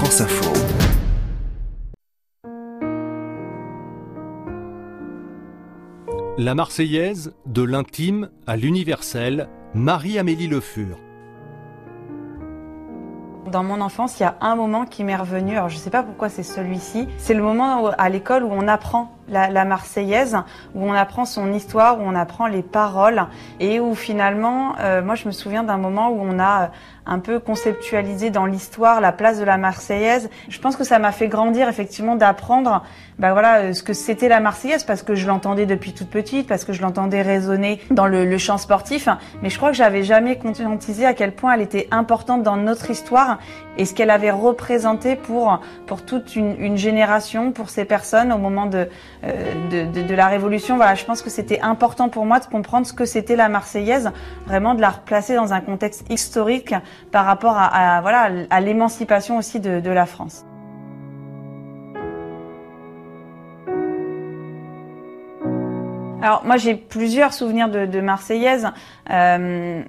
France Info. La Marseillaise, de l'intime à l'universel, Marie-Amélie Le Fur. Dans mon enfance, il y a un moment qui m'est revenu, alors je ne sais pas pourquoi c'est celui-ci, c'est le moment à l'école où on apprend la, Marseillaise, où on apprend son histoire, où on apprend les paroles, et où finalement, euh, moi je me souviens d'un moment où on a euh, un peu conceptualisé dans l'histoire la place de la Marseillaise. Je pense que ça m'a fait grandir effectivement d'apprendre bah voilà euh, ce que c'était la Marseillaise parce que je l'entendais depuis toute petite, parce que je l'entendais résonner dans le, le champ sportif, mais je crois que j'avais jamais conscientisé à quel point elle était importante dans notre histoire et ce qu'elle avait représenté pour pour toute une, une génération, pour ces personnes au moment de euh, de, la Révolution. Voilà, je pense que c'était important pour moi de comprendre ce que c'était la Marseillaise, vraiment de la replacer dans un contexte historique par rapport à, voilà à l'émancipation aussi de, la France. Alors moi j'ai plusieurs souvenirs de, de Marseillaise. Euh,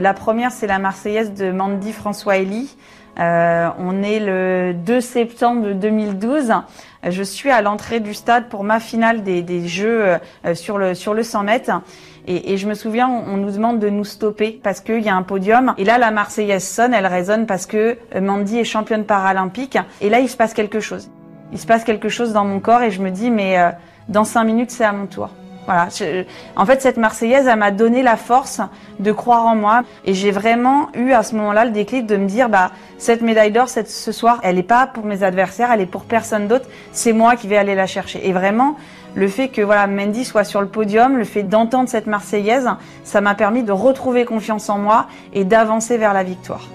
la première c'est la Marseillaise de Mandy François Elie. Euh, on est le 2 septembre 2012. Je suis à l'entrée du stade pour ma finale des, Jeux euh, sur le sur le 100 mètres. Et, et je me souviens, on, nous demande de nous stopper parce qu'il y a un podium. Et là, la Marseillaise sonne, elle résonne parce que euh, Mandy est championne paralympique. Et là, il se passe quelque chose. Il se passe quelque chose dans mon corps et je me dis, mais dans cinq minutes, c'est à mon tour. Voilà. en fait, cette Marseillaise, elle m'a donné la force de croire en moi. Et j'ai vraiment eu à ce moment-là le déclic de me dire, bah, cette médaille d'or, ce soir, elle n'est pas pour mes adversaires, elle est pour personne d'autre. C'est moi qui vais aller la chercher. Et vraiment, le fait que voilà Mendy soit sur le podium, le fait d'entendre cette Marseillaise, ça m'a permis de retrouver confiance en moi et d'avancer vers la victoire.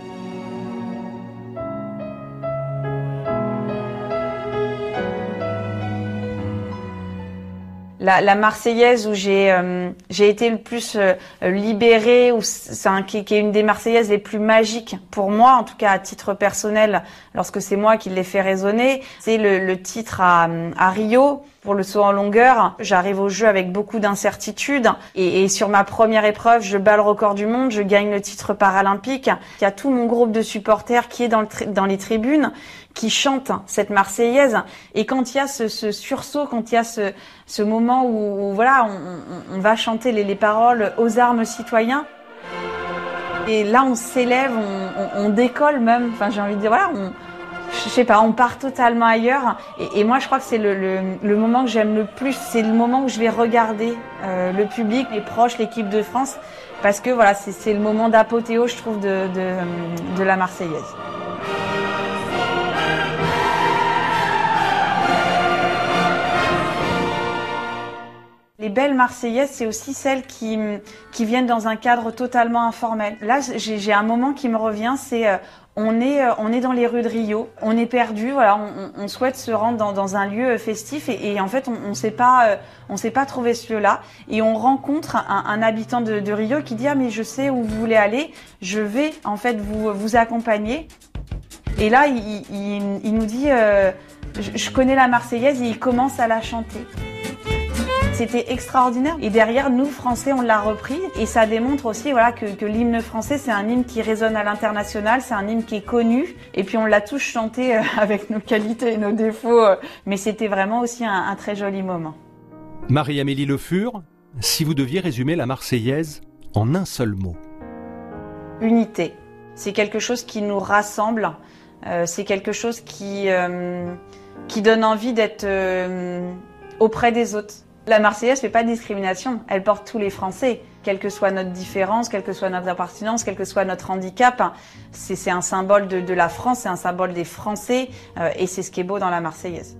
La, la Marseillaise où j'ai euh, j'ai été le plus euh, libérée, ou c'est qui, qui, est une des Marseillaises les plus magiques pour moi, en tout cas à titre personnel, lorsque c'est moi qui l'ai fait résonner. C'est le, le, titre à, à Rio pour le saut en longueur. J'arrive au jeu avec beaucoup d'incertitudes et, et, sur ma première épreuve, je bats le record du monde, je gagne le titre paralympique. Il y a tout mon groupe de supporters qui est dans, le dans les tribunes, qui chante cette Marseillaise. Et quand il y a ce, ce sursaut, quand il y a ce, ce moment où, voilà, on, va chanter les, les, paroles aux armes citoyens. Et là, on s'élève, on, décolle même. Enfin, j'ai envie de dire, voilà, on, je sais pas, on part totalement ailleurs. Et, moi, je crois que c'est le, moment que j'aime le plus. C'est le moment où je vais regarder euh, le public, les proches, l'équipe de France, parce que voilà, c'est le moment d'apothéose, je trouve, de la Marseillaise. Les belles Marseillaises, c'est aussi celles qui, qui viennent dans un cadre totalement informel. Là, j'ai un moment qui me revient, c'est euh, on est, euh, on est dans les rues de Rio, on est perdu, voilà, on, souhaite se rendre dans, un lieu festif et, en fait, on ne sait pas, euh, pas trouver ce lieu-là et on rencontre un, habitant de, Rio qui dit ah mais je sais où vous voulez aller, je vais en fait vous vous accompagner. Et là, il nous dit euh, je, je connais la Marseillaise et il commence à la chanter. C'était extraordinaire. Et derrière, nous, Français, on l'a repris. Et ça démontre aussi voilà, que, que l'hymne français, c'est un hymne qui résonne à l'international, c'est un hymne qui est connu. Et puis on l'a tous chanté euh, avec nos qualités et nos défauts. Euh, mais c'était vraiment aussi un, un, très joli moment. Marie-Amélie Le Fur, si vous deviez résumer la Marseillaise en un seul mot. Unité. C'est quelque chose qui nous rassemble. Euh, c'est quelque chose qui, euh, qui donne envie d'être euh, auprès des autres. La Marseillaise fait pas de discrimination, elle porte tous les Français, quelle que soit notre différence, quelle que soit notre appartenance, quel que soit notre handicap. C'est un symbole de, de, la France, c'est un symbole des Français, euh, et c'est ce qui est beau dans la Marseillaise.